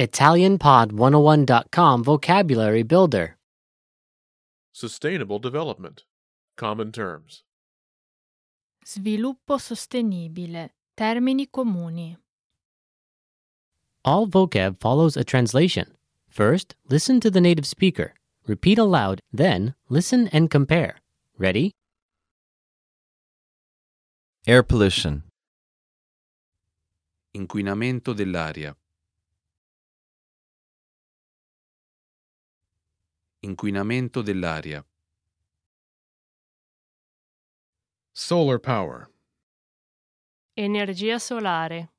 ItalianPod101.com Vocabulary Builder. Sustainable development. Common terms. Sviluppo sostenibile. Termini comuni. All vocab follows a translation. First, listen to the native speaker. Repeat aloud, then, listen and compare. Ready? Air pollution. Inquinamento dell'aria. Inquinamento dell'aria. Solar power. Energia solare.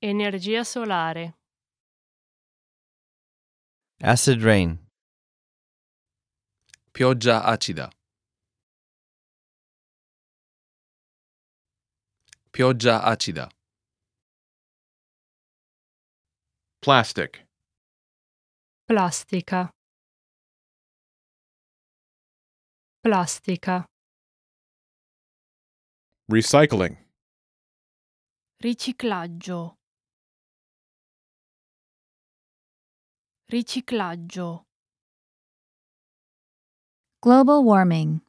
Energia solare. Acid rain. Pioggia acida. Pioggia acida. Plastic. Plastica. Plastica. Recycling. Riciclaggio. Riciclaggio. Global warming.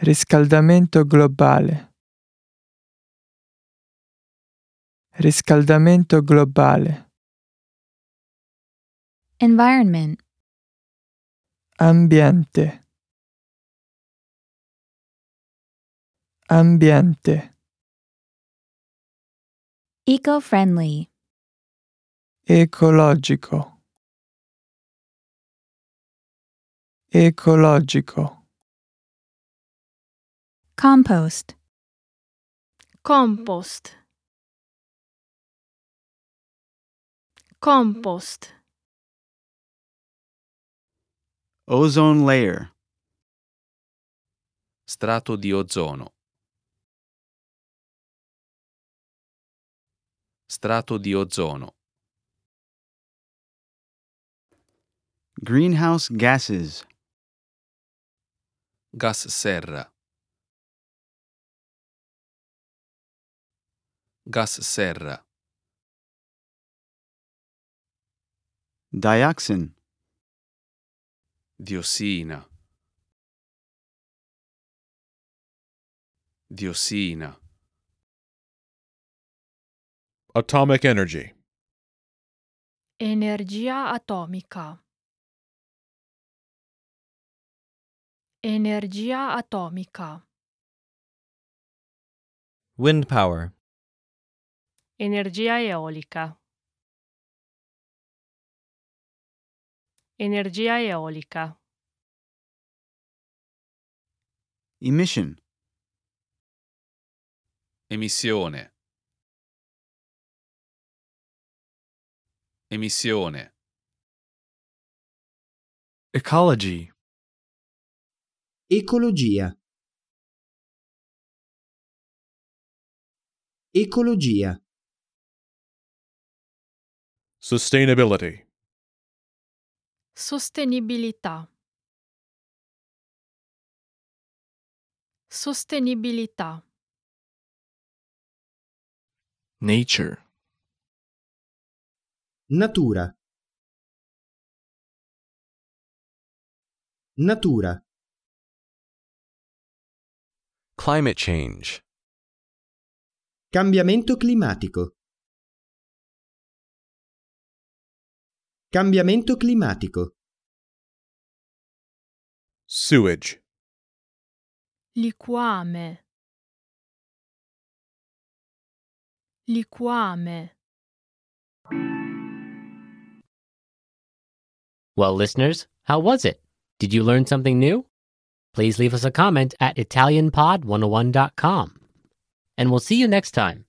Riscaldamento globale. Riscaldamento globale. Environment. Ambiente. Ambiente. Eco-friendly. Ecologico. Ecologico. Compost. Compost. Compost. Ozone layer. Strato di ozono. Strato di ozono. Greenhouse gases. Gas serra. Gas serra. Dioxin. Diossina. Diossina. Atomic energy. Energia atomica. Energia atomica. Wind power. Energia eolica. Energia eolica. Emission. Emissione. Emissione. Ecology. Ecologia. Ecologia. Sustainability. Sostenibilità. Sostenibilità. Nature. Natura. Natura. Climate change. Cambiamento climatico. Cambiamento climatico. Sewage. Liquame. Liquame. Well, listeners, how was it? Did you learn something new? Please leave us a comment at ItalianPod101.com. And we'll see you next time.